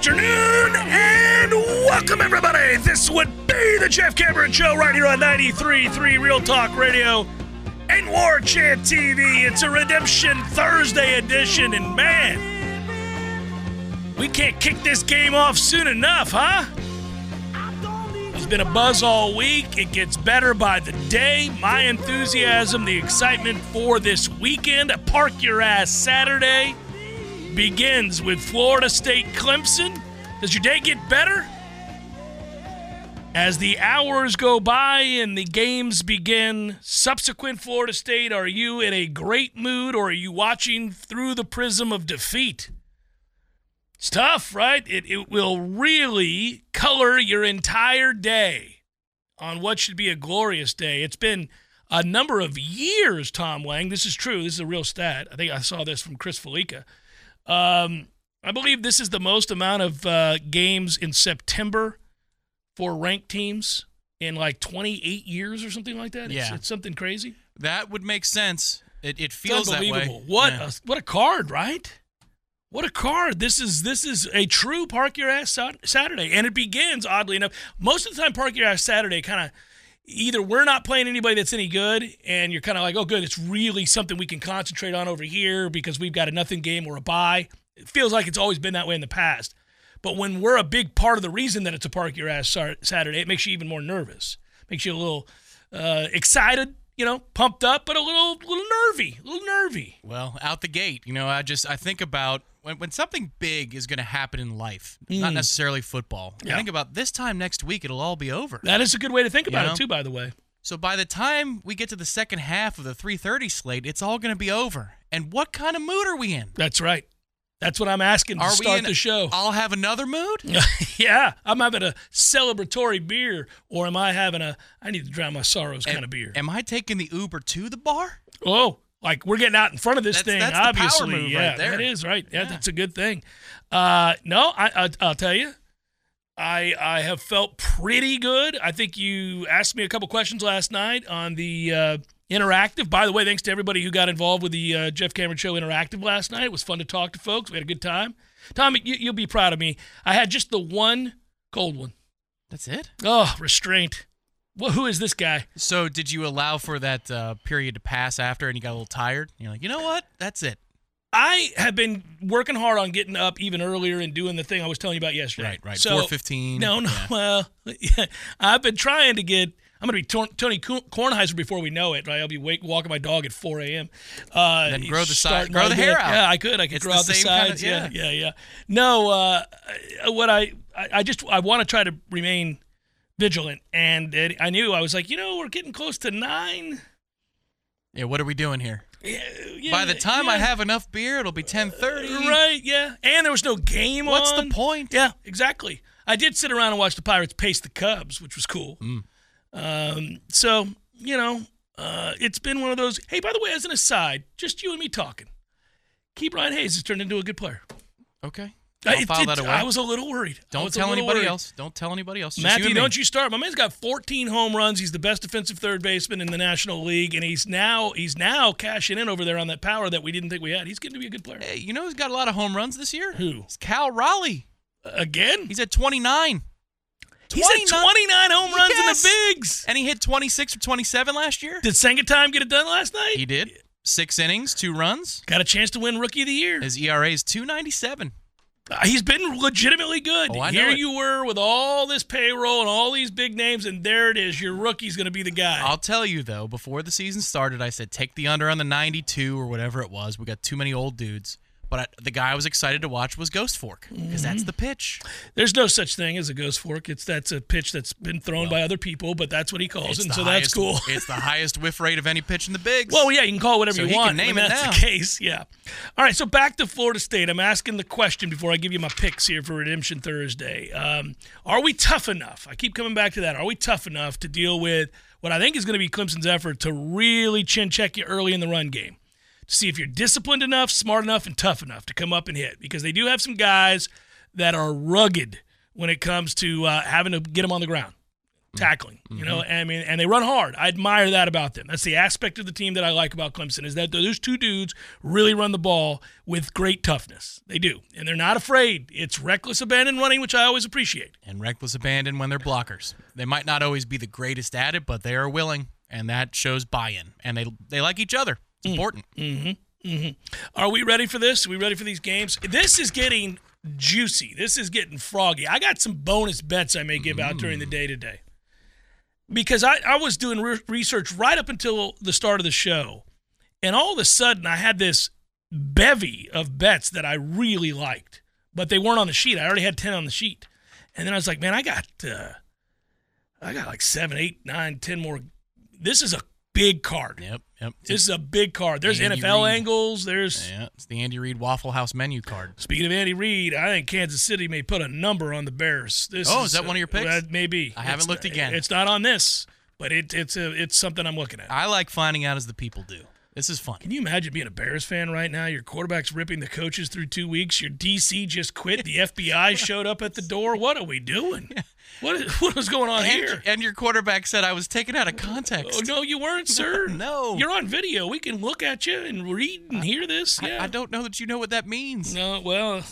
Afternoon and welcome everybody. This would be the Jeff Cameron Show right here on 93.3 Real Talk Radio and War Chant TV. It's a Redemption Thursday edition, and man, we can't kick this game off soon enough, huh? There's been a buzz all week. It gets better by the day. My enthusiasm, the excitement for this weekend, a Park Your Ass Saturday begins with Florida State Clemson. Does your day get better? As the hours go by and the games begin, subsequent Florida State, are you in a great mood or are you watching through the prism of defeat? It's tough, right? It, it will really color your entire day on what should be a glorious day. It's been a number of years, Tom Lang. This is true. This is a real stat. I think I saw this from Chris Fallica. Um, I believe this is the most amount of uh, games in September for ranked teams in like 28 years or something like that. Yeah. it's something crazy. That would make sense. It, it It's feels that unbelievable. way. What Yeah. a, what a card, right? What a card! This is this is a true Park Your Ass Saturday, and it begins oddly enough. Most of the time, Park Your Ass Saturday kind of either we're not playing anybody that's any good, and you're kind of like, oh, good, it's really something we can concentrate on over here because we've got a nothing game or a bye. It feels like it's always been that way in the past. But when we're a big part of the reason that it's a Park Your Ass Saturday, it makes you even more nervous. Makes you a little uh, excited, you know, pumped up, but a little little nervy, a little nervy. Well, out the gate, you know, I just I think about when, when something big is going to happen in life, not necessarily football. Hmm. Yeah. Think about this time next week, it'll all be over. That is a good way to think about know? it too, by the way. So by the time we get to the second half of the 3:30 slate, it's all going to be over. And what kind of mood are we in? That's right. That's what I'm asking to Are we start in? the show. I'll have another mood. yeah, I'm having a celebratory beer, or am I having a I need to drown my sorrows kind of beer? Am I taking the Uber to the bar? Oh, like we're getting out in front of this That's- thing. that's obviously, yeah, right there. that is right. Yeah, Yeah. that's a good thing. Uh, no, I, I I'll tell you, I I have felt pretty good. I think you asked me a couple questions last night on the uh, interactive. By the way, thanks to everybody who got involved with the uh, Jeff Cameron Show interactive last night. It was fun to talk to folks. We had a good time. Tommy, you, you'll be proud of me. I had just the one cold one. That's it. Oh, restraint. Well, who is this guy? So did you allow for that uh, period to pass after, and you got a little tired? You're like, you know what? That's it. I have been working hard on getting up even earlier and doing the thing I was telling you about yesterday. Right, right. So, 4:15, No, no. yeah. Well, yeah, I've been trying to get. I'm going to be Tony Korn- Kornheiser before we know it. Right, I'll be wake, walking my dog at 4 a.m. Uh, Then grow the si- starting grow the hair out. Yeah, I could. I could It's grow the out the same kind of- sides. yeah, yeah. yeah, yeah. No, uh, what I, I I just I want to try to remain vigilant, and it, I knew I was like, you know, we're getting close to nine. Yeah, what are we doing here? Yeah, yeah, By the time I have enough beer, it'll be 10:30. right, yeah, and there was no game What's on. the point? Yeah, exactly. I did sit around and watch the Pirates pace the Cubs, which was cool. Mm. Um, so you know, uh, it's been one of those. Hey, by the way, as an aside, just you and me talking. Ke'Bryan Hayes has turned into a good player. Okay. I- I'll file it- that away. I was a little worried. Don't tell anybody worried. else. Don't tell anybody else. Just Matthew, you don't you start. My man's got 14 home runs. He's the best defensive third baseman in the National League, and he's now he's now cashing in over there on that power that we didn't think we had. He's getting to be a good player. Hey, you know who's got a lot of home runs this year? Who It's Cal Raleigh. again? He's at 29. He's at 29 home runs Yes. in the bigs. And he hit 26 or 27 last year. Did Time get it done last night? He did. Six innings, two runs. Got a chance to win Rookie of the Year. His ERA is 297. He's been legitimately good. Oh, Here it. you were with all this payroll and all these big names, and there it is. Your rookie's going to be the guy. I'll tell you though, before the season started, I said take the under on the 92 or whatever it was. We got too many old dudes. But I, the guy I was excited to watch was Ghost Fork because that's the pitch. There's no such thing as a ghost fork. It's that's a pitch that's been thrown by other people, but that's what he calls it, so that's cool. It's the highest whiff rate of any pitch in the bigs. Well, yeah, you can call it whatever So you he can want. name it that's now. the case. Yeah. All right. So back to Florida State. I'm asking the question before I give you my picks here for Redemption Thursday. Um, are we tough enough? I keep coming back to that. Are we tough enough to deal with what I think is going to be Clemson's effort to really chin check you early in the run game? See if you're disciplined enough, smart enough, and tough enough to come up and hit. Because they do have some guys that are rugged when it comes to uh, having to get them on the ground tackling. You know, I mean, and they run hard. I admire that about them. That's the aspect of the team that I like about Clemson is that those two dudes really run the ball with great toughness. They do, and they're not afraid. It's reckless abandon running, which I always appreciate. and reckless abandon when they're blockers. They might not always be the greatest at it, but they are willing, and that shows buy-in. And they they like each other. It's important. Are we ready for this? Are we ready for these games? This is getting juicy. This is getting froggy. I got some bonus bets I may give out during the day today. Because I, I was doing re- research right up until the start of the show. And all of a sudden, I had this bevy of bets that I really liked, but they weren't on the sheet. I already had 10 on the sheet. And then I was like, man, I got, uh, I got like seven, eight, nine, ten more. This is a big card. Yep, yep. This is a big card. There's Andy NFL Reid. angles. There's yeah, it's the Andy Reid Waffle House menu card. Speaking of Andy Reid, I think Kansas City may put a number on the Bears. This Oh, is that one of your picks? Uh, maybe. I haven't It's looked not- again. It's not on this, but it, it's a, it's something I'm looking at. I like finding out as the people do. This is fun. Can you imagine being a Bears fan right now? Your quarterback's ripping the coaches through two weeks. Your DC just quit. The FBI showed up at the door. What are we doing? What is, what is going on And, here? and your quarterback said I was taken out of context. Oh no, you weren't, sir. No. you're on video. We can look at you and read and hear this. I- Yeah, I, don't know that you know what that means. No, well, uh,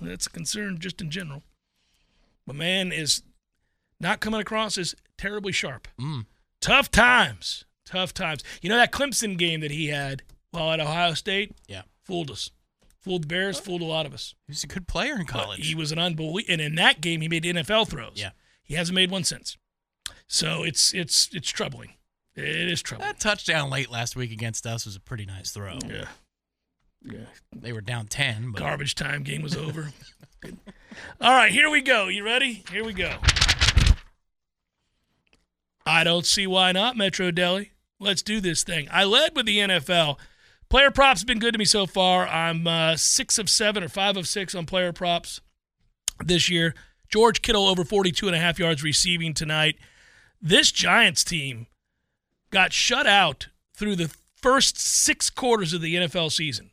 that's a concern just in general. My man is not coming across as terribly sharp. Mm. Tough times. Tough times. You know that Clemson game that he had while at Ohio State Yeah. fooled us. Fooled the Bears, fooled a lot of us. He was a good player in But college. He was an unbelievable, and in that game he made NFL throws. Yeah. He hasn't made one since. So it's it's it's troubling. It is troubling. that touchdown late last week against us was a pretty nice throw. Yeah, yeah. They were down 10, but Garbage time game was over. All right, here we go. You ready? Here we go. I don't see why not, Metro Deli. Let's do this thing. I led with the NFL. Player props have been good to me so far. I'm uh, six of seven or five of six on player props this year. George Kittle over 42 and a half yards receiving tonight. This Giants team got shut out through the first six quarters of the NFL season.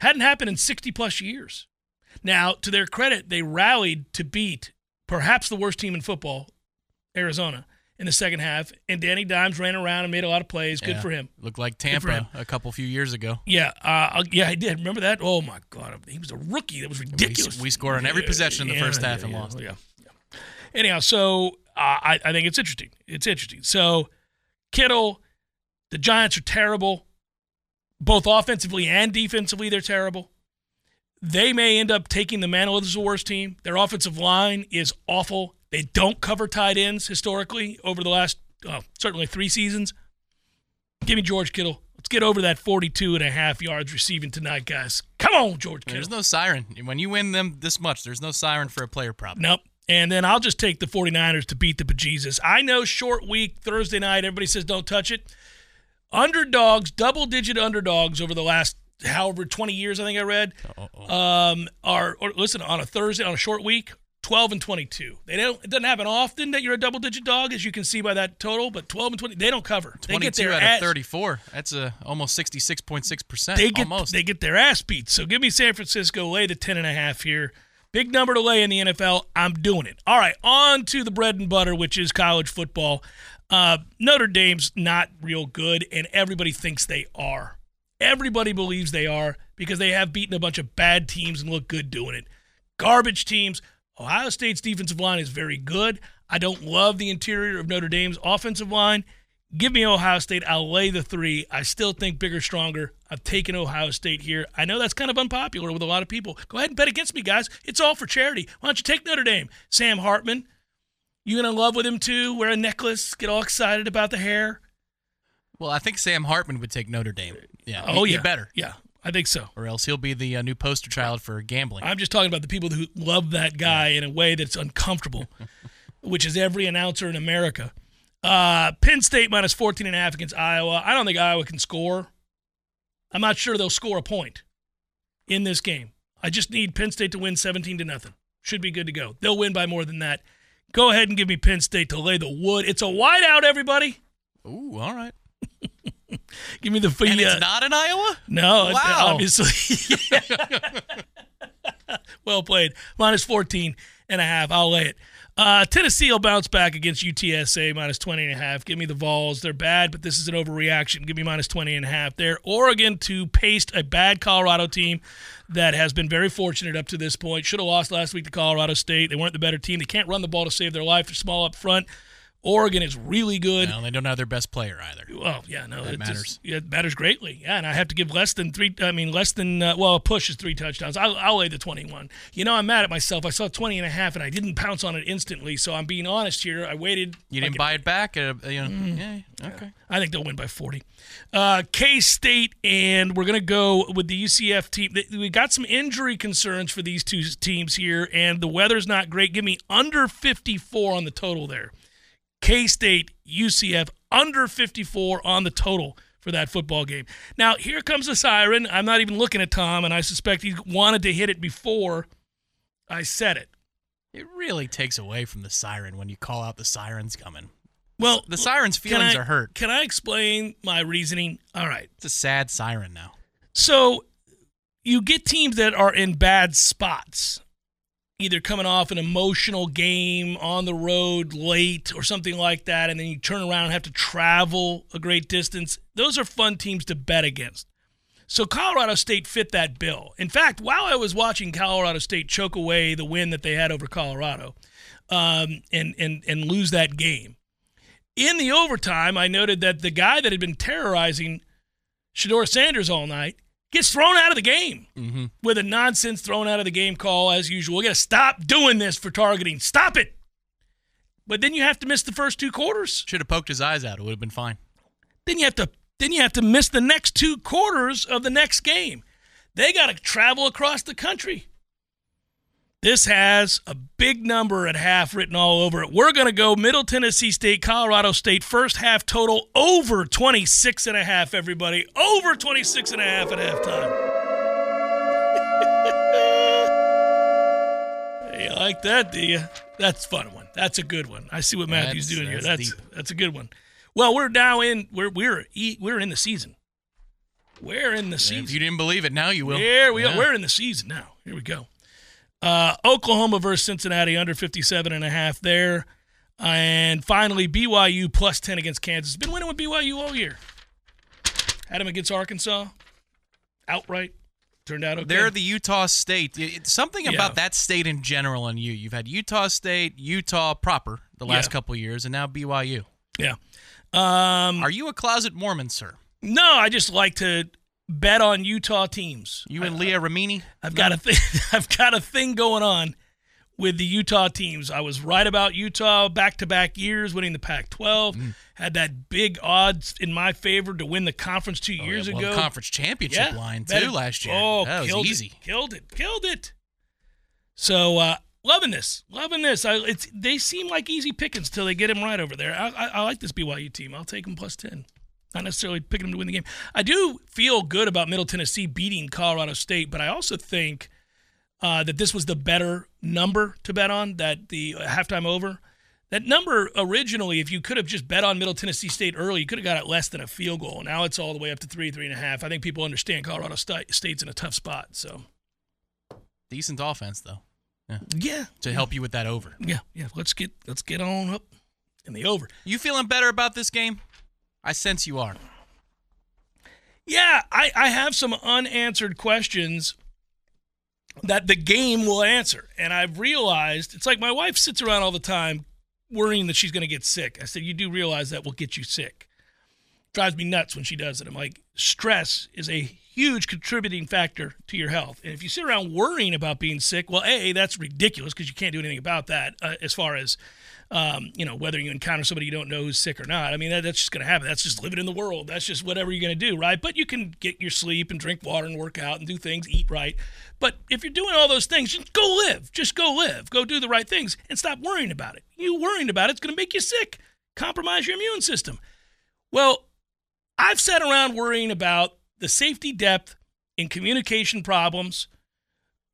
Hadn't happened in 60 plus years. Now, to their credit, they rallied to beat perhaps the worst team in football, Arizona, in the second half. And Danny Dimes ran around and made a lot of plays. Good Yeah. for him. looked like. Tampa a couple few years ago. Yeah, uh, yeah, I did. Remember that? Oh my God, he was a rookie. That was ridiculous. we scored on every possession in the first half and yeah, lost. Yeah, yeah. Anyhow, so uh, I, I think it's interesting. It's interesting. So Kittle, the Giants are terrible, both offensively and defensively. They're terrible. They may end up taking the mantle of the worst team. Their offensive line is awful. They don't cover tight ends historically over the last uh, certainly three seasons. Give me George Kittle. Let's get over that 42 and a half yards receiving tonight, guys. Come on, George Kittle. There's no siren. When you win them this much, there's no siren for a player prop. Nope. And then I'll just take the 49ers to beat the bejesus. I know short week, Thursday night, everybody says don't touch it. Underdogs, double digit underdogs over the last however 20 years, I think I read, um, are, or listen, on a Thursday, on a short week, 12 and 22. They don't. It doesn't happen often that you're a double digit dog, as you can see by that total. But 12 and 20, they don't cover. They get 22 their out ass, of 34. That's a almost 66.6 percent. They get almost. they get their ass beat. So give me San Francisco. Lay the 10 and a half here. Big number to lay in the NFL. I'm doing it. All right, on to the bread and butter, which is college football. Uh, Notre Dame's not real good, and everybody thinks they are. Everybody believes they are because they have beaten a bunch of bad teams and look good doing it. Garbage teams. Ohio State's defensive line is very good. I don't love the interior of Notre Dame's offensive line. Give me Ohio State. I'll lay the three. I still think bigger, stronger. I've taken Ohio State here. I know that's kind of unpopular with a lot of people. Go ahead and bet against me, guys. It's all for charity. Why don't you take Notre Dame? Sam Hartman, you gonna love with him too? Wear a necklace, get all excited about the hair. well, I think Sam Hartman would take Notre Dame. Yeah. Oh he, yeah, he better, Yeah, I think so. or else he'll be the uh, new poster child for gambling. I'm just talking about the people who love that guy in a way that's uncomfortable, which is every announcer in America. Uh, Penn State minus 14 and a half against Iowa. I don't think Iowa can score. I'm not sure they'll score a point in this game. I just need Penn State to win 17 to nothing. Should be good to go. They'll win by more than that. Go ahead and give me Penn State to lay the wood. It's a whiteout, everybody. Ooh, all right. Give me the And uh, not in Iowa. No, Wow. obviously. well played. Minus 14 and a half. I'll lay it. Uh, Tennessee will bounce back against UTSA minus 20 and a half. Give me the Vols. They're bad, but this is an overreaction. Give me minus 20 and a half there. Oregon to paste a bad Colorado team that has been very fortunate up to this point. Should have lost last week to Colorado State. They weren't the better team. They can't run the ball to save their life. They're small up front. Oregon is really good. No, they don't have their best player either. Well, yeah, no, That it matters. Just, yeah, it matters greatly. Yeah, and I have to give less than three. I mean, less than uh, well, a push is three touchdowns. I'll, I'll lay the twenty-one. You know, I'm mad at myself. I saw 20 and a half, and I didn't pounce on it instantly. So I'm being honest here. I waited. You didn't buy it back. Uh, you know, Mm. yeah, okay. I think they'll win by 40. Uh, K State, and we're going to go with the UCF team. We got some injury concerns for these two teams here, and the weather's not great. Give me under 54 on the total there. K State, UCF, under 54 on the total for that football game. Now, here comes the siren. I'm not even looking at Tom, and I suspect he wanted to hit it before I said it. It really takes away from the siren when you call out the sirens coming. Well, The siren's feelings I- are hurt. Can I explain my reasoning? All right. It's a sad siren now. So you get teams that are in bad spots, either coming off an emotional game on the road late or something like that, and then you turn around and have to travel a great distance. Those are fun teams to bet against. So Colorado State fit that bill. In fact, while I was watching Colorado State choke away the win that they had over Colorado um, and, and, and lose that game, in the overtime, I noted that the guy that had been terrorizing Shedeur Sanders all night gets thrown out of the game Mm-hmm. with a nonsense thrown out of the game call as usual. We got to stop doing this for targeting. Stop it. But then you have to miss the first two quarters. Should have poked his eyes out. It would have been fine. Then you have to then you have to miss the next two quarters of the next game. They got to travel across the country. This has a big number at half written all over it. We're going to go Middle Tennessee State, Colorado State, first half total over 26 and a half, everybody. Over 26 and a half at halftime. hey, you like that, do you? That's a fun one. That's a good one. I see what Matthew's That's- doing here. that's That's deep. that's a good one. Well, we're now in we're we're we're in the season. We're in the season. If you didn't believe it, now you will. Here we Yeah. are. We're in the season now. Here we go. Uh, Oklahoma versus Cincinnati under 57 and a half there. And finally, BYU plus 10 against Kansas. Been winning with BYU all year. Had them against Arkansas. Outright. Turned out okay. They're the Utah State. It's something Yeah. about that state in general on you. You've had Utah State, Utah proper the last Yeah. couple years, and now BYU. yeah. Um, Are you a closet Mormon, sir? no, I just like to bet on Utah teams. You and Leah Remini? I've got a thing. I've got a thing going on with the Utah teams. I was right about Utah back-to-back years, winning the Pac-12. Mm. Had that big odds in my favor to win the conference two years Oh, well, ago. conference championship Yeah, line too it- last year. Oh, that was easy. It, killed it. Killed it. So uh, loving this, loving this. I, it's they seem like easy pickings till they get him right over there. I, I, I like this BYU team. I'll take them plus ten. Not necessarily picking them to win the game. I do feel good about Middle Tennessee beating Colorado State, but I also think uh, that this was the better number to bet on. That the halftime over. That number originally, if you could have just bet on Middle Tennessee State early, you could have got it less than a field goal. Now it's all the way up to three, three and a half. I think people understand Colorado State's in a tough spot. So decent offense though. Yeah. yeah. To help you with that over. Yeah, yeah. Let's get let's get on up in the over. You feeling better about this game? I sense you are. Yeah, I, I have some unanswered questions that the game will answer. And I've realized it's like my wife sits around all the time worrying that she's going to get sick. I said, You do realize that will get you sick. Drives me nuts when she does it. I'm like, stress is a huge contributing factor to your health. And if you sit around worrying about being sick, well, A, that's ridiculous because you can't do anything about that uh, as far as um, you know, whether you encounter somebody you don't know who's sick or not. I mean, that, that's just going to happen. That's just living in the world. That's just whatever you're going to do, right? But you can get your sleep and drink water and work out and do things, eat right. But if you're doing all those things, just go live. Just go live. Go do the right things and stop worrying about it. You worrying about it's going to make you sick, compromise your immune system. Well, I've sat around worrying about the safety depth in communication problems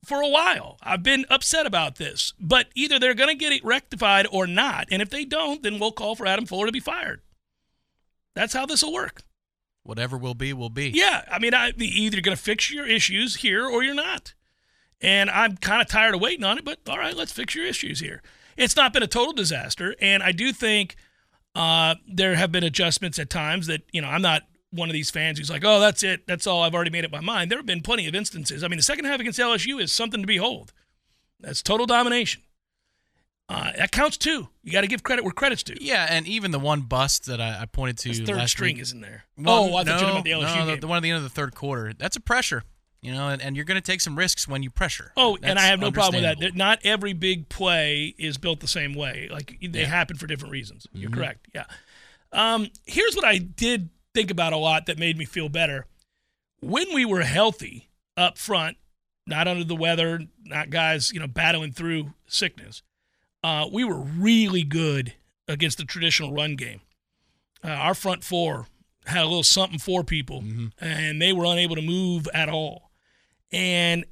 for a while. I've been upset about this, but either they're going to get it rectified or not. And if they don't, then we'll call for Adam Fuller to be fired. That's how this will work. Whatever will be, will be. Yeah. I mean, I, either going to fix your issues here or you're not. And I'm kind of tired of waiting on it, but all right, let's fix your issues here. It's not been a total disaster. And I do think uh, there have been adjustments at times that, you know, I'm not one of these fans who's like, oh, that's it. That's all. I've already made up my mind. There have been plenty of instances. I mean, the second half against LSU is something to behold. That's total domination. Uh, that counts too. You got to give credit where credit's due. Yeah, and even the one bust that I, I pointed to His third last string week, is in there. Well, oh, I no, thought you about the LSU no, game. The, one at the end of the third quarter. That's a pressure, you know, and, and you're going to take some risks when you pressure. Oh, and I have no problem with that. Not every big play is built the same way. Like they Yeah. happen for different reasons. You're Mhm. correct. Yeah. Um, here's what I did think about a lot that made me feel better. When we were healthy up front, not under the weather, not guys, you know, battling through sickness, uh, we were really good against the traditional run game. Uh, our front four had a little something for people, and they were unable to move at all. And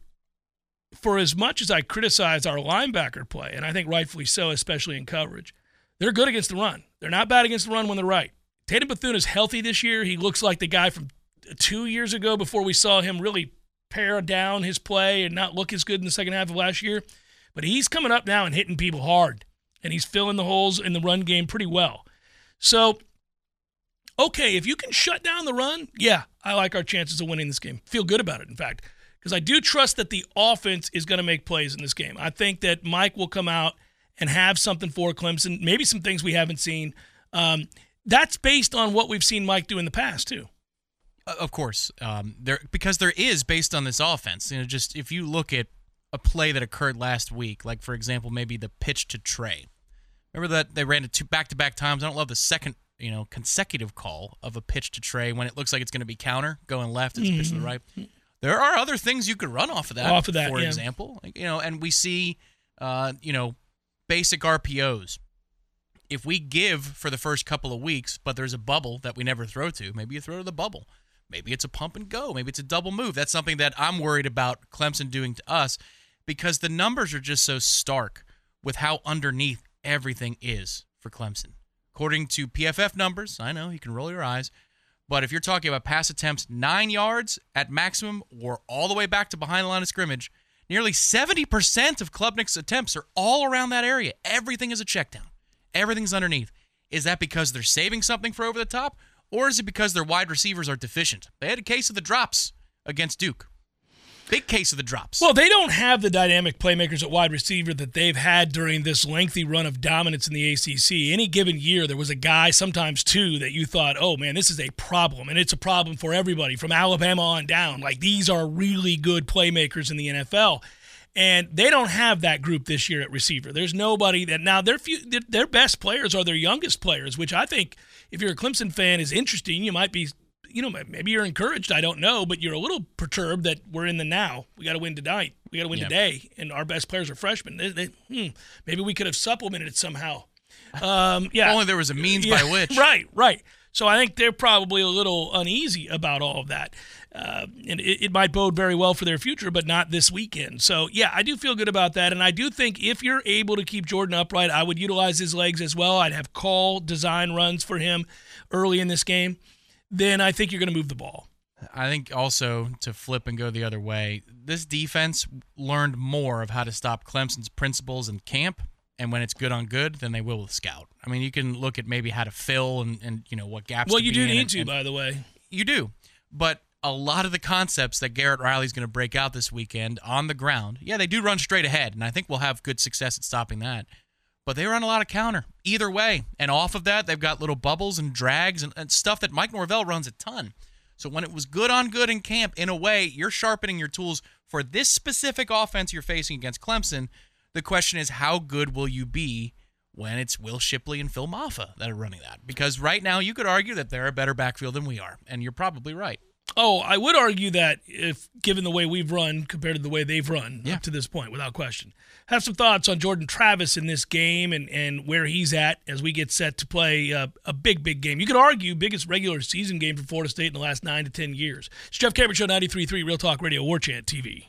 for as much as I criticize our linebacker play, and I think rightfully so, especially in coverage, they're good against the run. They're not bad against the run when they're right. Tatum Bethune is healthy this year. He looks like the guy from two years ago before we saw him really pare down his play and not look as good in the second half of last year. But he's coming up now and hitting people hard, and he's filling the holes in the run game pretty well. So, okay, if you can shut down the run, yeah, I like our chances of winning this game. Feel good about it, in fact, because I do trust that the offense is going to make plays in this game. I think that Mike will come out and have something for Clemson, maybe some things we haven't seen. Um, that's based on what we've seen Mike do in the past, too. Uh, Of course, um, there because there is based on this offense. You know, just if you look at a play that occurred last week, like for example, maybe the pitch to Trey. Remember that they ran it two back-to-back times. I don't love the second, you know, consecutive call of a pitch to Trey when it looks like it's going to be counter going left, it's a pitch to the right. There are other things you could run off of that. Off of that, for yeah. example, like, you know, and we see, uh, you know, basic RPOs. If we give for the first couple of weeks, but there's a bubble that we never throw to, maybe you throw to the bubble. Maybe it's a pump and go. Maybe it's a double move. That's something that I'm worried about Clemson doing to us because the numbers are just so stark with how underneath everything is for Clemson. According to PFF numbers, I know you can roll your eyes, but if you're talking about pass attempts nine yards at maximum or all the way back to behind the line of scrimmage, nearly 70% of Klubnik's attempts are all around that area. Everything is a check down, everything's underneath. Is that because they're saving something for over the top, or is it because their wide receivers are deficient? They had a case of the drops against Duke. Big case of the drops. Well, they don't have the dynamic playmakers at wide receiver that they've had during this lengthy run of dominance in the ACC. Any given year, there was a guy, sometimes two, that you thought, oh man, this is a problem. And it's a problem for everybody from Alabama on down. Like these are really good playmakers in the NFL. And they don't have that group this year at receiver. There's nobody that now their few, their, best players are their youngest players, which I think if you're a Clemson fan is interesting. You might be you know, maybe you're encouraged. I don't know, but you're a little perturbed that we're in the now. We got to win tonight. We got to win Yeah. today, and our best players are freshmen. They, they, hmm, maybe we could have supplemented it somehow. Um, yeah, Only there was a means Yeah, by which. Right, right. So I think they're probably a little uneasy about all of that. Uh, and it, it might bode very well for their future, but not this weekend. So, yeah, I do feel good about that. And I do think if you're able to keep Jordan upright, I would utilize his legs as well. I'd have call design runs for him early in this game. Then I think you're going to move the ball. I think also to flip and go the other way, this defense learned more of how to stop Clemson's principles in camp, and when it's good on good, then they will with scout. I mean, you can look at maybe how to fill and, and you know what gaps. Well, to you do need and- to, and- by the way. You do, but a lot of the concepts that Garrett Riley's going to break out this weekend on the ground, yeah, they do run straight ahead, and I think we'll have good success at stopping that. But they run a lot of counter either way, and off of that, they've got little bubbles and drags and, and stuff that Mike Norvell runs a ton. So when it was good on good in camp, in a way, you're sharpening your tools for this specific offense you're facing against Clemson. The question is, how good will you be when it's Will Shipley and Phil Mafah that are running that? Because right now, you could argue that they're a better backfield than we are, and you're probably right. Oh, I would argue that if given the way we've run compared to the way they've run Yeah. up to this point, without question. Have some thoughts on Jordan Travis in this game and, and where he's at as we get set to play uh, a big, big game. You could argue biggest regular season game for Florida State in the last nine to ten years. It's Jeff Cameron Show 93.3 Real Talk Radio War Chant TV.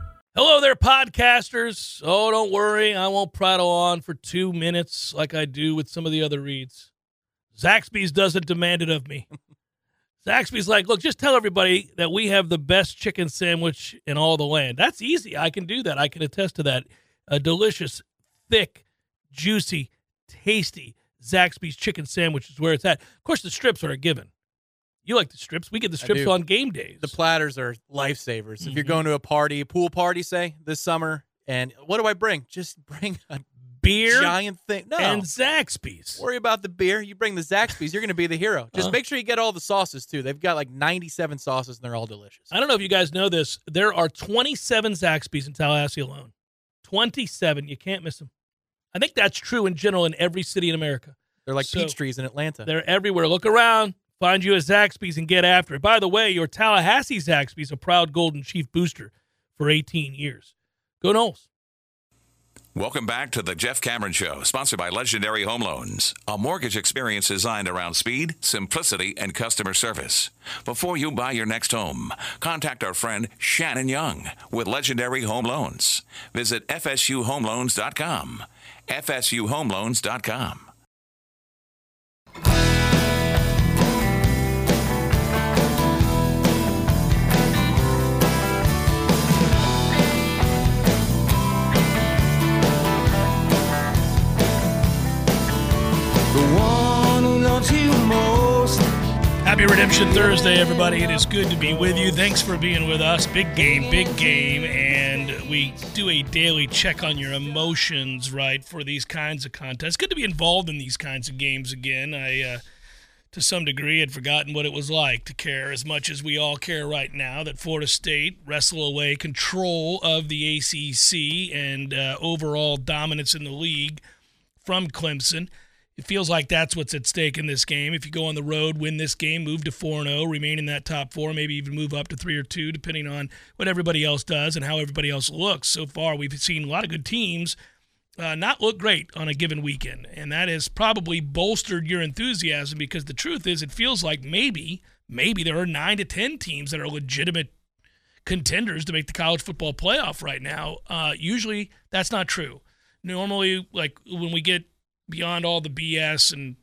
Hello there, podcasters. Oh, don't worry. I won't prattle on for two minutes like I do with some of the other reads. Zaxby's doesn't demand it of me. Zaxby's like, look, just tell everybody that we have the best chicken sandwich in all the land. That's easy. I can do that. I can attest to that. A delicious, thick, juicy, tasty Zaxby's chicken sandwich is where it's at. Of course, the strips are a given. You like the strips. We get the strips on game days. The platters are lifesavers. If you're Mhm. going to a party, a pool party, say this summer, and what do I bring? Just bring a Beer giant thing. No, and Zaxby's. worry about the beer. You bring the Zaxby's, you're going to be the hero. Just Uh. make sure you get all the sauces too. They've got like 97 sauces, and they're all delicious. I don't know if you guys know this. There are 27 Zaxby's in Tallahassee alone. 27. You can't miss them. I think that's true in general in every city in America. They're like So- peach trees in Atlanta. They're everywhere. Look around, find you a Zaxby's and get after it. By the way, your Tallahassee Zaxby's a proud Golden Chief booster for 18 years. Go Noles. Welcome back to the Jeff Cameron Show, sponsored by Legendary Home Loans, a mortgage experience designed around speed, simplicity, and customer service. Before you buy your next home, contact our friend Shannon Young with Legendary Home Loans. Visit FSUHomeLoans.com. FSUHomeLoans.com. Happy Redemption Thursday, everybody. It is good to be with you. Thanks for being with us. Big game, big game. And we do a daily check on your emotions, right, for these kinds of contests. Good to be involved in these kinds of games again. I, uh, to some degree, had forgotten what it was like to care as much as we all care right now that Florida State wrestle away control of the ACC and uh, overall dominance in the league from Clemson. It feels like that's what's at stake in this game. If you go on the road, win this game, move to 4 0, remain in that top four, maybe even move up to 3 or 2, depending on what everybody else does and how everybody else looks. So far, we've seen a lot of good teams uh, not look great on a given weekend. And that has probably bolstered your enthusiasm because the truth is, it feels like maybe, maybe there are 9 to 10 teams that are legitimate contenders to make the college football playoff right now. Uh, usually, that's not true. Normally, like when we get beyond all the BS and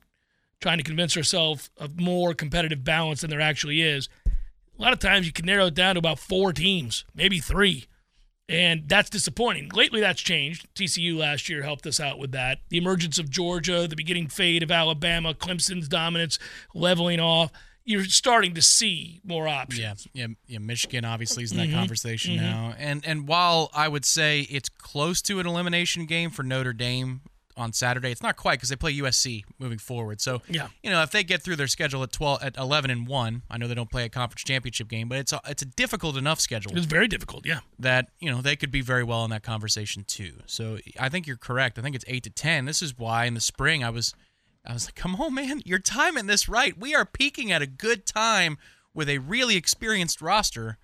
trying to convince ourselves of more competitive balance than there actually is, a lot of times you can narrow it down to about four teams, maybe three. And that's disappointing. Lately, that's changed. TCU last year helped us out with that. The emergence of Georgia, the beginning fade of Alabama, Clemson's dominance leveling off. you're starting to see more options. Yeah, yeah, yeah. Michigan obviously is in Mm-hmm. that conversation now, and and while I would say it's close to an elimination game for Notre Dame on Saturday, it's not quite because they play USC moving forward. So Yeah. you know if they get through their schedule at twelve at eleven and one, I know they don't play a conference championship game, but it's a, it's a difficult enough schedule It's very difficult. Yeah. that you know they could be very well in that conversation too. So I think you're correct. I think it's eight to ten. This is why in the spring I was I was like, come on, man, you're timing this right. We are peaking at a good time with a really experienced roster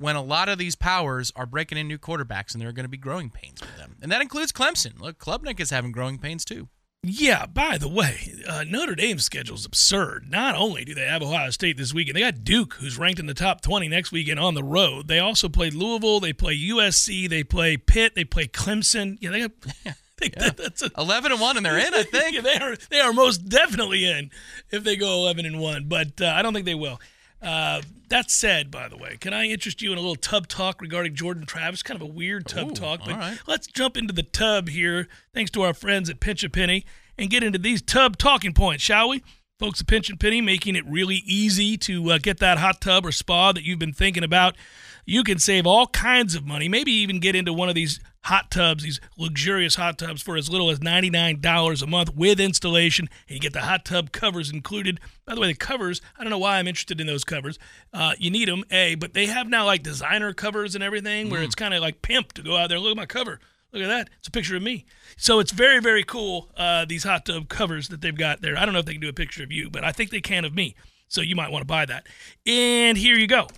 when a lot of these powers are breaking in new quarterbacks and there are going to be growing pains with them. And that includes Clemson. Look, Klubnik is having growing pains too. Yeah, by the way, uh, Notre Dame's schedule is absurd. Not only do they have Ohio State this weekend, they got Duke, who's ranked in the top 20 next weekend on the road. They also play Louisville, they play USC, they play Pitt, they play Clemson. Yeah, they got. I think that- that's a, 11 and 1 and they're in, I think. Yeah, they are they are most definitely in if they go 11 and 1, but uh, I don't think they will. Uh, that said, by the way, can I interest you in a little tub talk regarding Jordan Travis? Kind of a weird tub Ooh, talk, but right. let's jump into the tub here, thanks to our friends at Pinch a Penny, and get into these tub talking points, shall we? Folks at Pinch a Penny making it really easy to uh, get that hot tub or spa that you've been thinking about. You can save all kinds of money, maybe even get into one of these hot tubs, these luxurious hot tubs, for as little as $99 a month with installation. And you get the hot tub covers included. By the way, the covers, I don't know why I'm interested in those covers. Uh, you need them, A, but they have now like designer covers and everything where it's kind of like pimp to go out there. Look at my cover. Look at that. It's a picture of me. So it's very, very cool, uh, these hot tub covers that they've got there. I don't know if they can do a picture of you, but I think they can of me. So you might want to buy that. And here you go.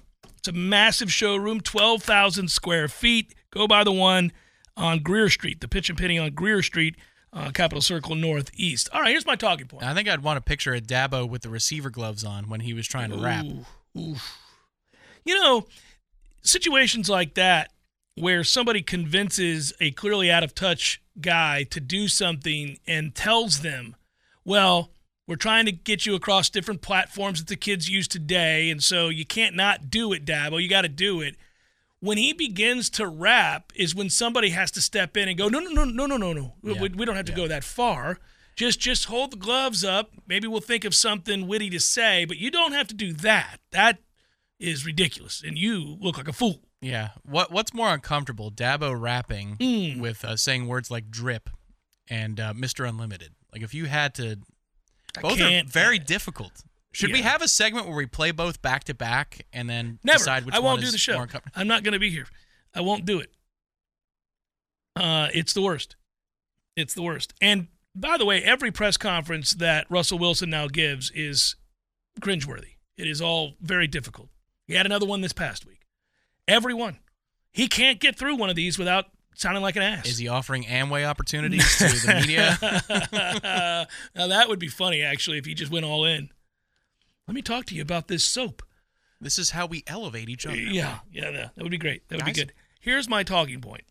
It's a massive showroom, 12,000 square feet. Go by the one on Greer Street, the Pinch a Penny on Greer Street, uh, Capital Circle Northeast. All right, here's my talking point. I think I'd want a picture of Dabo with the receiver gloves on when he was trying to rap. Ooh, ooh. You know, situations like that where somebody convinces a clearly out of touch guy to do something and tells them, well, we're trying to get you across different platforms that the kids use today, and so you can't not do it, Dabo. You got to do it. When he begins to rap, is when somebody has to step in and go, no, no, no, no, no, no, no. We- Yeah. We, we don't have to go that far. Just just hold the gloves up. Maybe we'll think of something witty to say, but you don't have to do that. That is ridiculous, and you look like a fool. Yeah. What What's more uncomfortable, Dabo rapping Mm. with uh, saying words like drip and uh, Mr. Unlimited? Like if you had to, both are very difficult. Should we have a segment where we play both back to back and then Never. decide which I won't one do is the show. I'm not going to be here. I won't do it. Uh, it's the worst. It's the worst. And by the way, every press conference that Russell Wilson now gives is cringeworthy. It is all very difficult. He had another one this past week. Every one. He can't get through one of these without sounding like an ass. Is he offering Amway opportunities to the media? now that would be funny, actually, if he just went all in. Let me talk to you about this soap. This is how we elevate each other. Yeah, yeah, that that would be great. That would be good. Here's my talking point.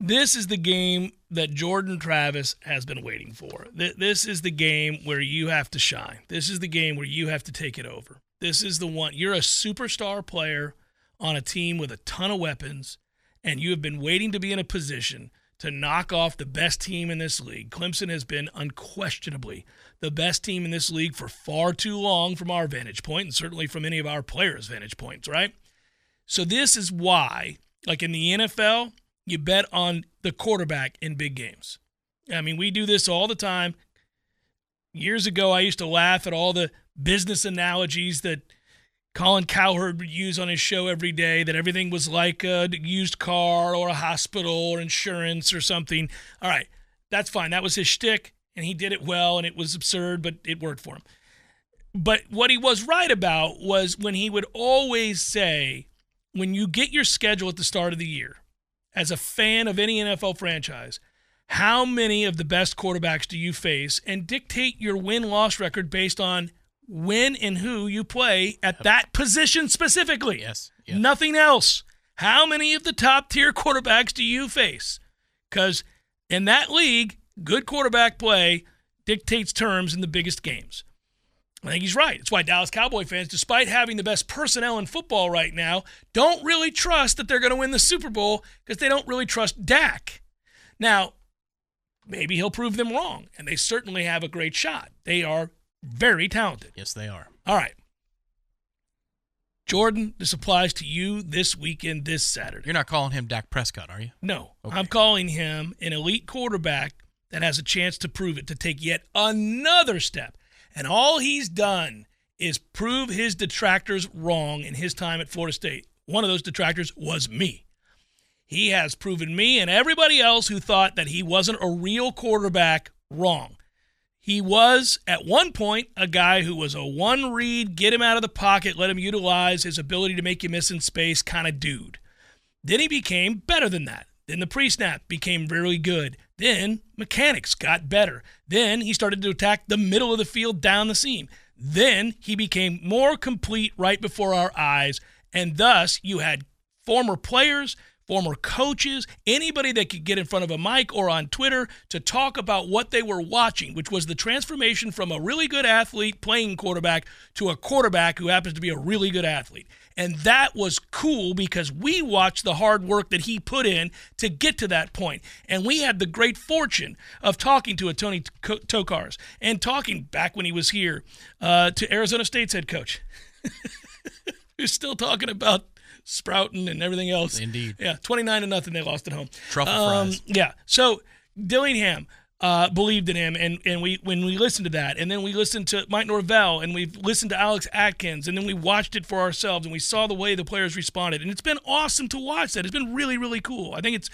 This is the game that Jordan Travis has been waiting for. This is the game where you have to shine. This is the game where you have to take it over. This is the one. You're a superstar player on a team with a ton of weapons, and you have been waiting to be in a position to knock off the best team in this league. Clemson has been unquestionably the best team in this league for far too long from our vantage point, and certainly from any of our players' vantage points, right? So this is why, like in the NFL, you bet on the quarterback in big games. I mean, we do this all the time. Years ago, I used to laugh at all the business analogies that Colin Cowherd would use on his show every day, that everything was like a used car or a hospital or insurance or something. All right, that's fine. That was his shtick, and he did it well, and it was absurd, but it worked for him. But what he was right about was when he would always say, when you get your schedule at the start of the year, as a fan of any NFL franchise, how many of the best quarterbacks do you face and dictate your win loss record based on when and who you play at that position specifically? Yes. Nothing else. How many of the top tier quarterbacks do you face? Because in that league, good quarterback play dictates terms in the biggest games. I think he's right. It's why Dallas Cowboy fans, despite having the best personnel in football right now, don't really trust that they're going to win the Super Bowl because they don't really trust Dak. Now, maybe he'll prove them wrong, and they certainly have a great shot. They are very talented. Yes, they are. All right. Jordan, this applies to you this weekend, this Saturday. You're not calling him Dak Prescott, are you? No, Okay. I'm calling him an elite quarterback that has a chance to prove it, to take yet another step. And all he's done is prove his detractors wrong in his time at Florida State. One of those detractors was me. He has proven me and everybody else who thought that he wasn't a real quarterback wrong. He was at one point a guy who was a one read, get him out of the pocket, let him utilize his ability to make you miss in space kind of dude. Then he became better than that. Then the pre snap became really good. Then mechanics got better. Then he started to attack the middle of the field down the seam. Then he became more complete right before our eyes. And thus, you had former players, former coaches, anybody that could get in front of a mic or on Twitter to talk about what they were watching, which was the transformation from a really good athlete playing quarterback to a quarterback who happens to be a really good athlete. And that was cool because we watched the hard work that he put in to get to that point. And we had the great fortune of talking to a Tony Tokarz and talking back when he was here uh, to Arizona State's head coach. Who's still talking about sprouting and everything else. Indeed. Yeah, 29 to nothing they lost at home. Truffle Um, fries. Yeah. So Dillingham uh, believed in him, and and we when we listened to that, and then we listened to Mike Norvell, and we've listened to Alex Atkins, and then we watched it for ourselves, and we saw the way the players responded, and it's been awesome to watch that. It's been really really cool. I think it's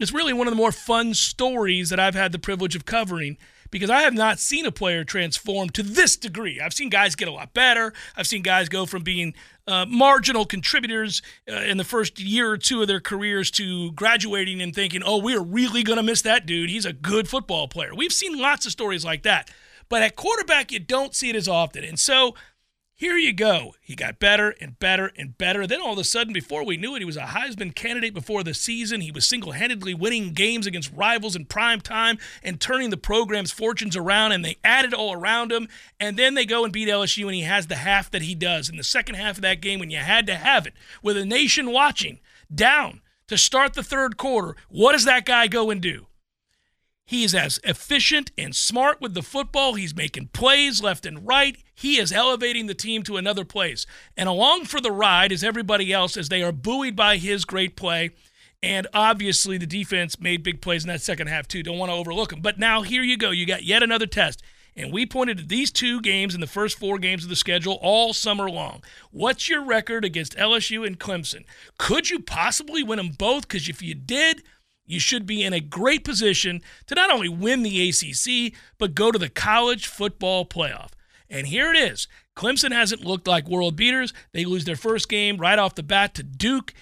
it's really one of the more fun stories that I've had the privilege of covering because I have not seen a player transform to this degree. I've seen guys get a lot better. I've seen guys go from being uh, marginal contributors uh, in the first year or two of their careers to graduating and thinking, oh, we're really going to miss that dude. He's a good football player. We've seen lots of stories like that. But at quarterback, you don't see it as often. And so here you go. He got better and better and better. Then all of a sudden, before we knew it, he was a Heisman candidate before the season. He was single handedly winning games against rivals in prime time and turning the program's fortunes around, and they added all around him. And then they go and beat LSU, and he has the half that he does. In the second half of that game, when you had to have it, with a nation watching, down to start the third quarter, what does that guy go and do? He is as efficient and smart with the football. He's making plays left and right. He is elevating the team to another place. And along for the ride is everybody else as they are buoyed by his great play. And obviously, the defense made big plays in that second half, too. Don't want to overlook them. But now, here you go. You got yet another test. And we pointed to these two games in the first four games of the schedule all summer long. What's your record against LSU and Clemson? Could you possibly win them both? Because if you did, you should be in a great position to not only win the ACC, but go to the college football playoff. And here it is. Clemson hasn't looked like world beaters. They lose their first game right off the bat to Duke.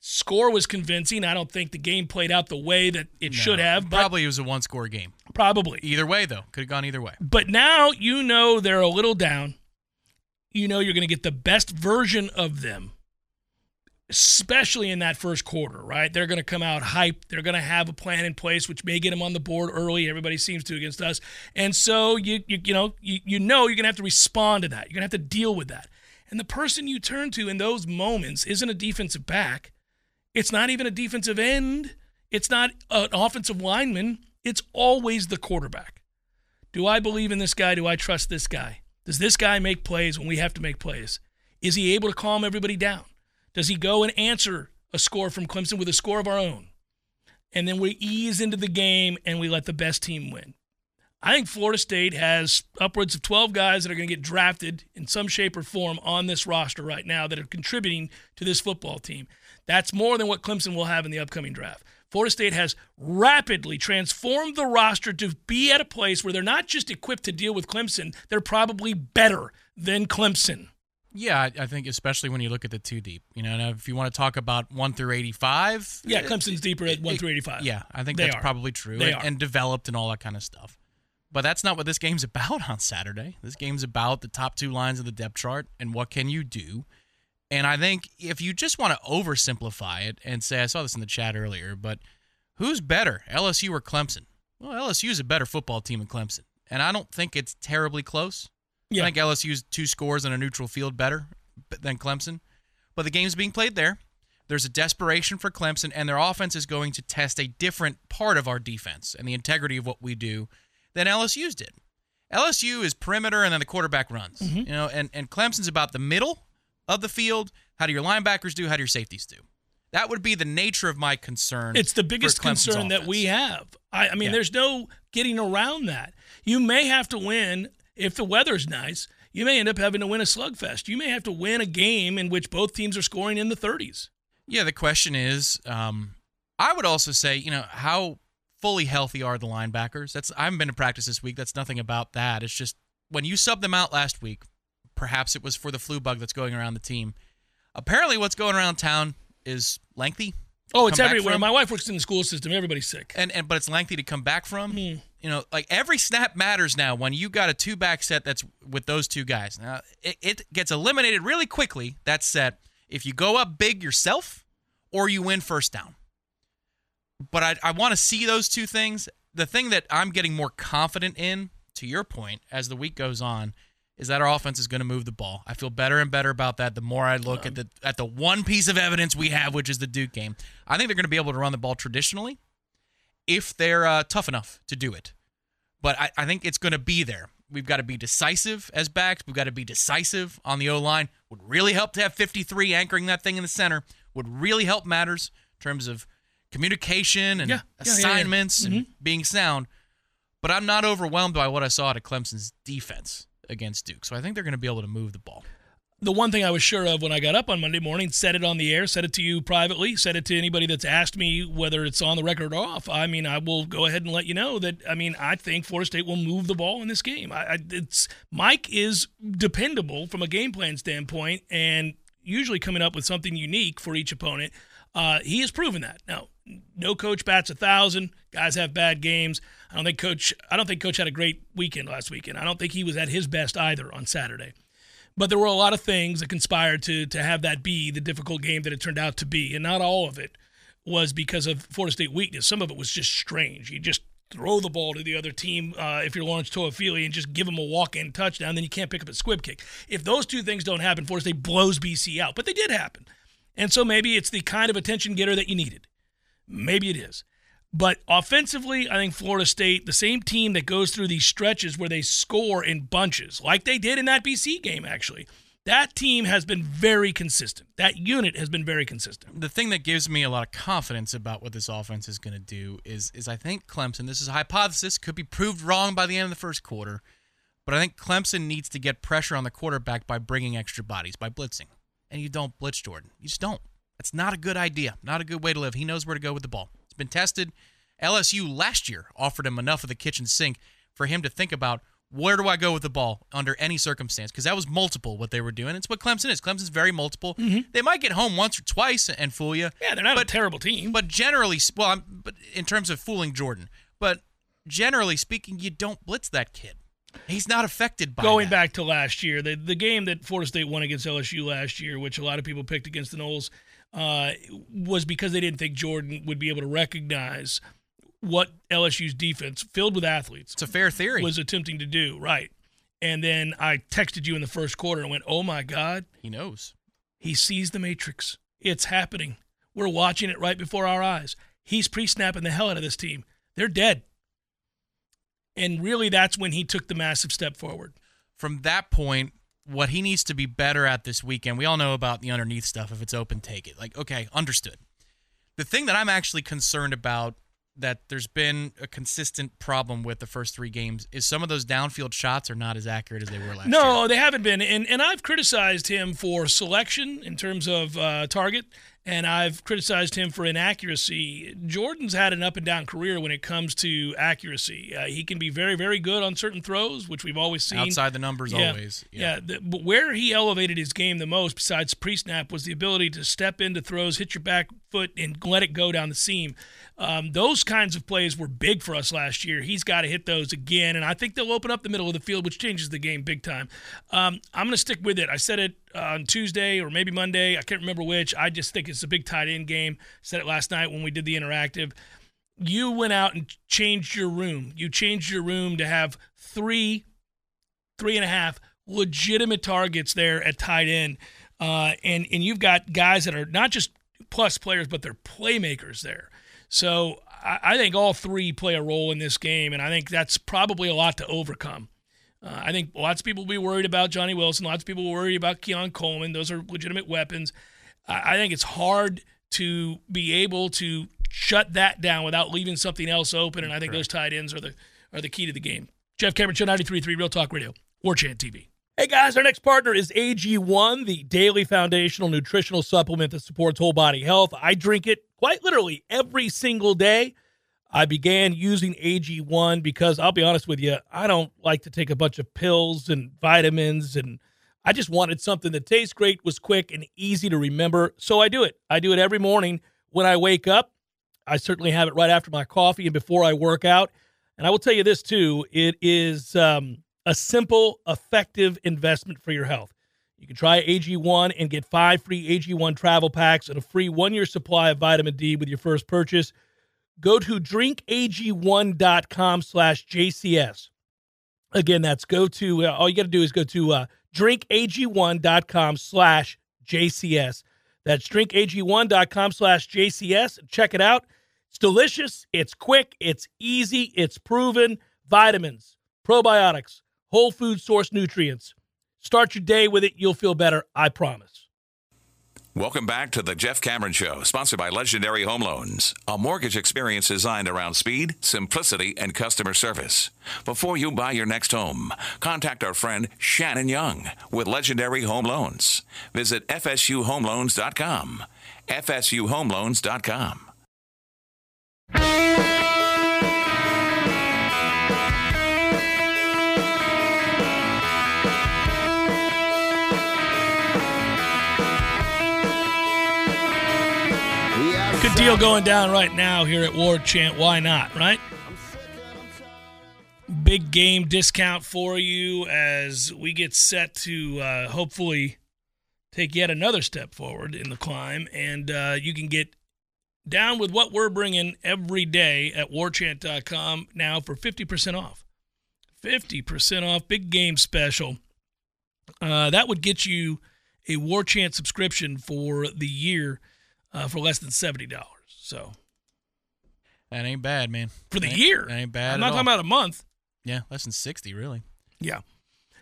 Score was convincing. I don't think the game played out the way that it should have, but Probably it was a one score game. probably. Either way, though, could have gone either way. But now you know they're a little down. You know you're going to get the best version of them, especially in that first quarter, right? They're going to come out hyped. They're going to have a plan in place, which may get them on the board early. Everybody seems to against us, and so you you, you know you, you know you're going to have to respond to that. You're going to have to deal with that. And the person you turn to in those moments isn't a defensive back. It's not even a defensive end. It's not an offensive lineman. It's always the quarterback. Do I believe in this guy? Do I trust this guy? Does this guy make plays when we have to make plays? Is he able to calm everybody down? Does he go and answer a score from Clemson with a score of our own? And then we ease into the game and we let the best team win. I think Florida State has upwards of 12 guys that are going to get drafted in some shape or form on this roster right now that are contributing to this football team. That's more than what Clemson will have in the upcoming draft. Florida State has rapidly transformed the roster to be at a place where they're not just equipped to deal with Clemson, they're probably better than Clemson. Yeah, I, I think especially when you look at the two deep. You know, now if you want to talk about one through eighty-five, Yeah, Clemson's deeper at 1 through 85. Yeah, I think They that's are. probably true. They and, are. and developed and all that kind of stuff. But that's not what this game's about on Saturday. This game's about the top two lines of the depth chart and what can you do. And I think if you just want to oversimplify it and say, I saw this in the chat earlier, but who's better, LSU or Clemson? Well, LSU is a better football team than Clemson. And I don't think it's terribly close. Yeah. I think LSU's two scores on a neutral field better than Clemson. But the game's being played there. There's a desperation for Clemson, and their offense is going to test a different part of our defense and the integrity of what we do than LSU's did. LSU is perimeter and then the quarterback runs. Mm-hmm. You know, and, and Clemson's about the middle of the field. How do your linebackers do? How do your safeties do? That would be the nature of my concern. It's the biggest concern that we have. I, I mean, Yeah. there's no getting around that. You may have to win if the weather's nice. You may end up having to win a slugfest. You may have to win a game in which both teams are scoring in the 30s. Yeah, the question is, um, I would also say, you know, how fully healthy are the linebackers? That's I haven't been to practice this week. That's nothing about that. It's just when you subbed them out last week, perhaps it was for the flu bug that's going around the team. Apparently, what's going around town is lengthy. Oh, it's everywhere. My wife works in the school system. Everybody's sick. and and but it's lengthy to come back from. Hmm. You know, like every snap matters now when you got a two back set that's with those two guys. Now it, it gets eliminated really quickly. That set if you go up big yourself or you win first down. But I I want to see those two things. The thing that I'm getting more confident in, to your point, as the week goes on, is that our offense is going to move the ball. I feel better and better about that the more I look at the at the one piece of evidence we have, which is the Duke game. I think they're going to be able to run the ball traditionally if they're uh, tough enough to do it. But I, I think it's going to be there. We've got to be decisive as backs. We've got to be decisive on the O line. Would really help to have 53 anchoring that thing in the center. Would really help matters in terms of communication and Yeah, yeah, yeah, yeah. assignments and mm-hmm. being sound. But I'm not overwhelmed by what I saw at Clemson's defense against Duke. So I think they're going to be able to move the ball. The one thing I was sure of when I got up on Monday morning, said it on the air, said it to you privately, said it to anybody that's asked me whether it's on the record or off. I mean, I will go ahead and let you know that. I mean, I think Florida State will move the ball in this game. I, I, it's Mike is dependable from a game plan standpoint, and usually coming up with something unique for each opponent. Uh, he has proven that. Now, no coach bats a thousand. Guys have bad games. I don't think coach. I don't think coach had a great weekend last weekend. I don't think he was at his best either on Saturday. But there were a lot of things that conspired to to have that be the difficult game that it turned out to be, and not all of it was because of Florida State weakness. Some of it was just strange. You just throw the ball to the other team uh, if you're Lawrence Toafili and just give them a walk-in touchdown, then you can't pick up a squib kick. If those two things don't happen, Florida State blows BC out. But they did happen, and so maybe it's the kind of attention getter that you needed. Maybe it is. But offensively, I think Florida State, the same team that goes through these stretches where they score in bunches, like they did in that BC game, actually, that team has been very consistent. That unit has been very consistent. the thing that gives me a lot of confidence about what this offense is going to do is is I think Clemson. This is a hypothesis, could be proved wrong by the end of the first quarter, but I think Clemson needs to get pressure on the quarterback by bringing extra bodies by blitzing, and you don't blitz Jordan. You just don't. That's not a good idea. Not a good way to live. He knows where to go with the ball. Been tested. LSU last year offered him enough of the kitchen sink for him to think about where do I go with the ball under any circumstance? Because that was multiple what they were doing. It's what Clemson is. Clemson's very multiple. Mm-hmm. They might get home once or twice and fool you. Yeah, they're not a terrible team. But generally, well, I'm, but in terms of fooling Jordan, but generally speaking, you don't blitz that kid. He's not affected by Going that. back to last year, the the game that Florida State won against LSU last year, which a lot of people picked against the Noles, uh, was because they didn't think Jordan would be able to recognize what LSU's defense, filled with athletes, It's a fair theory. was attempting to do. Right. And then I texted you in the first quarter and went, "Oh my God, he knows. he sees the matrix. It's happening. We're watching it right before our eyes. He's pre-snapping the hell out of this team. They're dead." And really, that's when he took the massive step forward. From that point, what he needs to be better at this weekend, we all know about the underneath stuff. If it's open, take it. Like, okay, understood. The thing that I'm actually concerned about that there's been a consistent problem with the first three games is some of those downfield shots are not as accurate as they were last year. No, they haven't been. And and I've criticized him for selection in terms of uh, target, and I've criticized him for inaccuracy. Jordan's had an up and down career when it comes to accuracy. Uh, he can be very, very good on certain throws, which we've always seen. Outside the numbers, yeah, always. Yeah, the, but where he elevated his game the most, besides pre-snap, was the ability to step into throws, hit your back foot, and let it go down the seam. Um, those kinds of plays were big for us last year. He's got to hit those again, and I think they'll open up the middle of the field, which changes the game big time. Um, I'm going to stick with it. I said it on Tuesday or maybe Monday. I can't remember which. I just think it's a big tight end game. Said it last night when we did the interactive you went out and changed your room. You changed your room to have three, three and a half legitimate targets there at tight end, uh, and and you've got guys that are not just plus players, but they're playmakers there. So I, I think all three play a role in this game, and I think that's probably a lot to overcome. Uh, I think lots of people will be worried about Johnny Wilson. Lots of people will worry about Keon Coleman. Those are legitimate weapons. I, I think it's hard to be able to shut that down without leaving something else open. And I think those tight ends are the are the key to the game. Jeff Cameron, Show 93.3 Real Talk Radio, War Chant TV. Hey guys, our next partner is AG1, the daily foundational nutritional supplement that supports whole body health. I drink it quite literally every single day. I began using AG1 because I'll be honest with you, I don't like to take a bunch of pills and vitamins and I just wanted something that tastes great, was quick and easy to remember. So I do it. I do it every morning when I wake up. I certainly have it right after my coffee and before I work out. And I will tell you this too, it is um a simple, effective investment for your health. You can try AG1 and get five free AG1 travel packs and a free one year supply of vitamin D with your first purchase. Go to drinkag1.com slash JCS. Again, that's go to, uh, all you got to do is go to uh, drinkag1.com slash JCS. That's drinkag1.com slash JCS. Check it out. It's delicious, it's quick, it's easy, it's proven. Vitamins, probiotics, whole food source nutrients. Start your day with it. You'll feel better. I promise. Welcome back to the Jeff Cameron Show, sponsored by Legendary Home Loans, a mortgage experience designed around speed, simplicity, and customer service. Before you buy your next home, contact our friend Shannon Young with Legendary Home Loans. Visit FSUHomeLoans.com. FSUHomeLoans.com. Good deal going down right now here at War Chant. Why not, right? Big game discount for you as we get set to uh, hopefully take yet another step forward in the climb. And uh, you can get down with what we're bringing every day at warchant.com now for 50% off. 50% off, big game special. Uh, that would get you a War Chant subscription for the year uh, for less than $70. So That ain't bad, man. for the Ain't- year. That ain't bad. I'm not talking all. about a month. Yeah, less than 60, really. Yeah.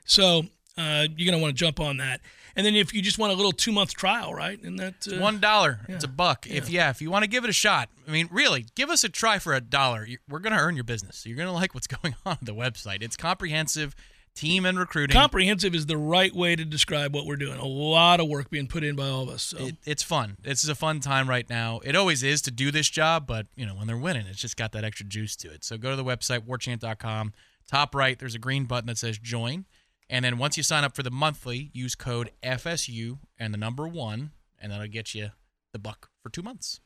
So uh, you're going to want to jump on that. And then if you just want a little two month trial, right? And that uh, one dollar. yeah, It's a buck. If yeah, if you want to give it a shot, I mean, really, give us a try for a dollar. We're gonna earn your business. You're gonna like what's going on the website. It's comprehensive, team and recruiting. comprehensive is the right way to describe what we're doing. A lot of work being put in by all of us. So It, it's fun. This is a fun time right now. It always is to do this job, but you know when they're winning, it's just got that extra juice to it. So go to the website warchant.com. Top right, there's a green button that says join, and then once you sign up for the monthly, use code FSU and the number one, and that'll get you the buck for two months.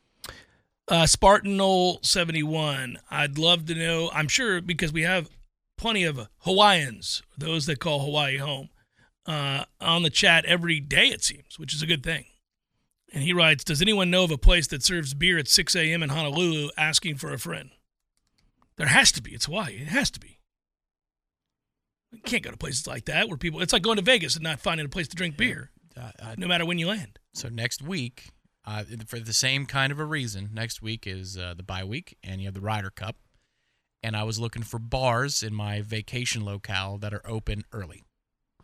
uh, Spartan Knoll 71. I'd love to know. I'm sure because we have plenty of Hawaiians, those that call Hawaii home, uh, on the chat every day, it seems, which is a good thing. And he writes Does anyone know of a place that serves beer at 6 a.m. in Honolulu asking for a friend? There has to be. It's Hawaii. It has to be. You can't go to places like that where people, it's like going to Vegas and not finding a place to drink beer, Uh, uh, no matter when you land. So next week, uh, for the same kind of a reason, next week is uh, the bye week, and you have the Ryder Cup. And I was looking for bars in my vacation locale that are open early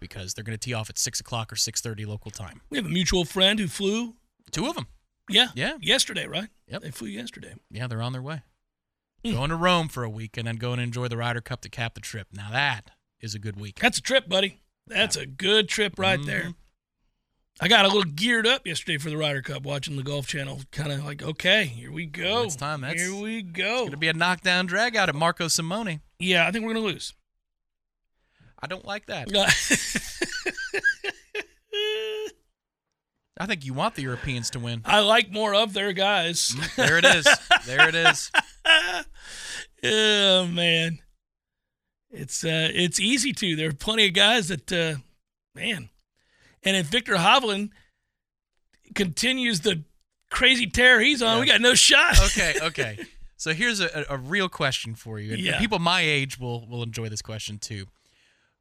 because they're going to tee off at six o'clock or six thirty local time. We have a mutual friend who flew, Two of them, yeah, Yeah. yesterday, right? Yep. They flew yesterday. yeah, they're on their way, Hmm. going to Rome for a week, and then going to enjoy the Ryder Cup to cap the trip. Now that is a good week. That's a trip, buddy. That's a good trip right there. I got a little geared up yesterday for the Ryder Cup, watching the Golf Channel. Kind of like, okay, here we go. It's time. That's- here we go. It's go. going to be a knockdown drag out at Marco Simone. yeah, I think we're gonna lose. I don't like that. I think you want the Europeans to win. I like more of their guys. There it is. There it is. oh man, it's uh, it's easy to. There are plenty of guys that, uh, man, and if Viktor Hovland continues the crazy tear he's on, we got no shot. Okay, okay. So here's a, a real question for you. And Yeah. people my age will will enjoy this question too.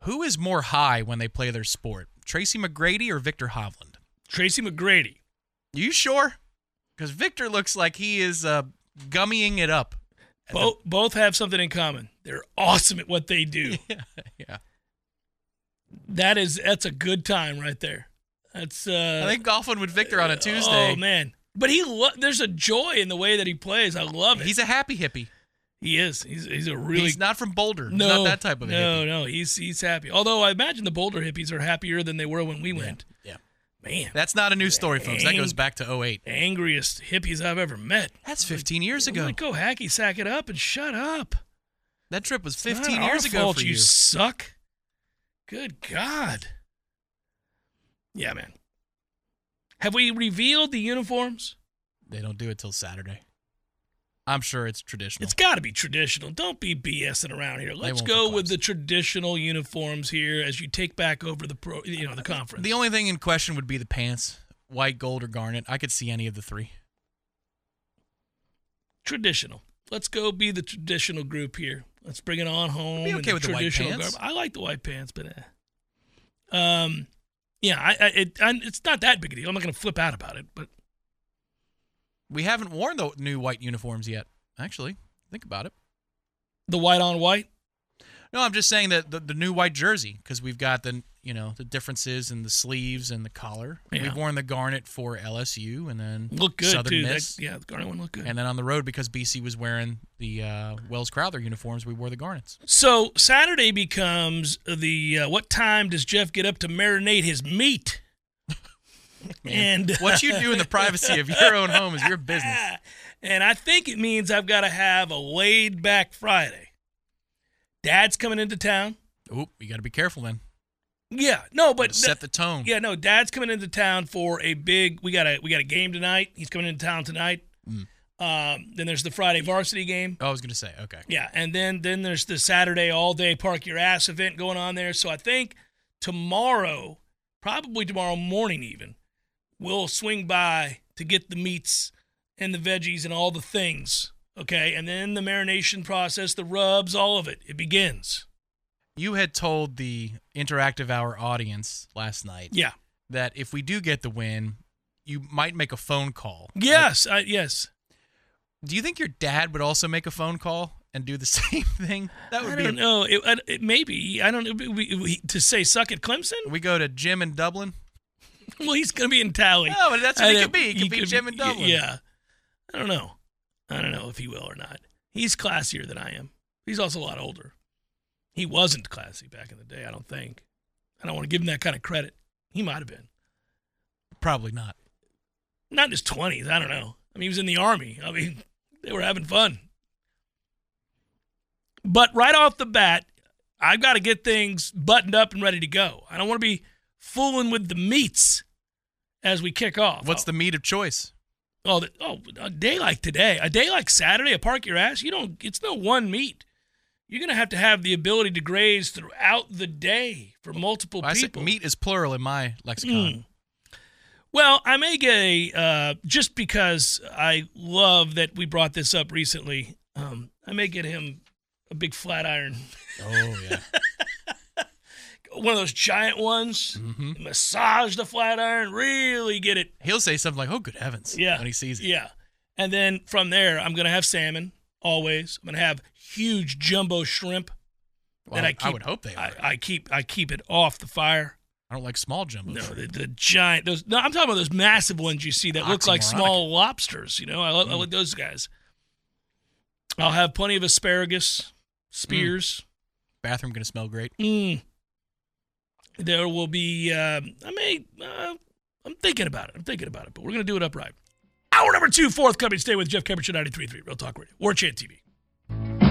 Who is more high when they play their sport? Tracy McGrady or Viktor Hovland? Tracy McGrady. You sure? Because Viktor looks like he is uh, gummying it up. Both both have something in common. They're awesome at what they do. yeah, yeah. That is that's a good time right there. That's uh I think golfing with Viktor on a Tuesday. Oh man. But he lo- there's a joy in the way that he plays. I love it. He's a happy hippie. he is. He's he's a really He's not from Boulder. He's no not that type of a No, hippie. no, he's he's happy. Although I imagine the Boulder hippies are happier than they were when we went. Yeah. Man, That's not a new story, folks. That goes back to 08. angriest hippies I've ever met. That's 15 years ago. like, go hacky sack it up and shut up. That trip was It's 15 not years our ago fault for you you. suck. Good God. Yeah, man. Have we revealed the uniforms? They don't do it till Saturday. I'm sure it's traditional. It's got to be traditional. Don't be BSing around here. Let's go with the traditional uniforms here as you take back over the pro, you know, the conference. the only thing in question would be the pants, white, gold, or garnet. I could see any of the three. traditional. Let's go be the traditional group here. Let's bring it on home. be in okay with the white pants. garb. I like the white pants, but eh. um, yeah, I, I it I, it's not that big a deal. I'm not going to flip out about it, but We haven't worn the new white uniforms yet. Actually, think about it. the white on white. No, I'm just saying that the, the new white jersey because we've got the you know the differences in the sleeves and the collar. Yeah. We've worn the garnet for LSU and then Look good Southern too. That, Miss. yeah, the garnet one looked good. And then on the road because BC was wearing the uh, Wells Crowther uniforms, we wore the garnets. so Saturday becomes the uh, what time does Jeff get up to marinate his meat? and What you do in the privacy of your own home is your business. and I think it means I've got to have a laid back Friday. Dad's coming into town. Oop, you got to be careful then. Yeah, no, but set the tone. yeah, no. Dad's coming into town for a big. We got a we got a game tonight. He's coming into town tonight. Mm. Um, then there's the Friday varsity game. Oh, I was gonna say okay. Yeah, and then then there's the Saturday all day park your ass event going on there. So I think tomorrow, probably tomorrow morning even, we'll swing by to get the meats and the veggies and all the things. Okay, and then the marination process, the rubs, all of it. It begins. You had told the interactive hour audience last night Yeah. that if we do get the win, you might make a phone call. Yes. I, yes. Do you think your dad would also make a phone call and do the same thing? That would I be. don't know. It, it, it maybe I don't know. We, we, to say suck at Clemson. We go to Jim in Dublin. Well, he's going to be in Tally. Oh, no, but that's what I he could be. He could be Jim in Dublin. Yeah. I don't know. I don't know if he will or not. He's classier than I am. He's also a lot older. He wasn't classy back in the day, I don't think. I don't want to give him that kind of credit. He might have been. Probably not. Not in his 20s. I don't know. I mean, he was in the Army. I mean, they were having fun. But right off the bat, I've got to get things buttoned up and ready to go. I don't want to be fooling with the meats as we kick off. What's the meat of choice? Oh, the, oh, a day like today, a day like Saturday, a park your ass. You don't. It's no one meat. You're gonna have to have the ability to graze throughout the day for multiple people. I people. meat is plural in my lexicon. Mm. Well, I may get a uh, just because I love that we brought this up recently. Um, I may get him a big flat iron, Oh yeah. one of those giant ones. hmm Massage the flat iron, really get it He'll say something like, "Oh, good heavens!" Yeah. when he sees it. Yeah. And then from there, I'm going to have salmon always. I'm going to have huge jumbo shrimp Well, that I I, keep. would hope they are. I, I keep I keep it off the fire. I don't like small jumbo. No, shrimp. the, the giant those. No, I'm talking about those massive ones you see that look like small lobsters. You know, I, I like those guys. I'll have plenty of asparagus, spears. Bathroom gonna smell great. Mm. There will be. Um, I may. Uh, I'm thinking about it. I'm thinking about it, but we're gonna do it upright. Hour number two, forthcoming. Stay with Jeff Cameron, 93.3 Real Talk Radio, War Chant TV.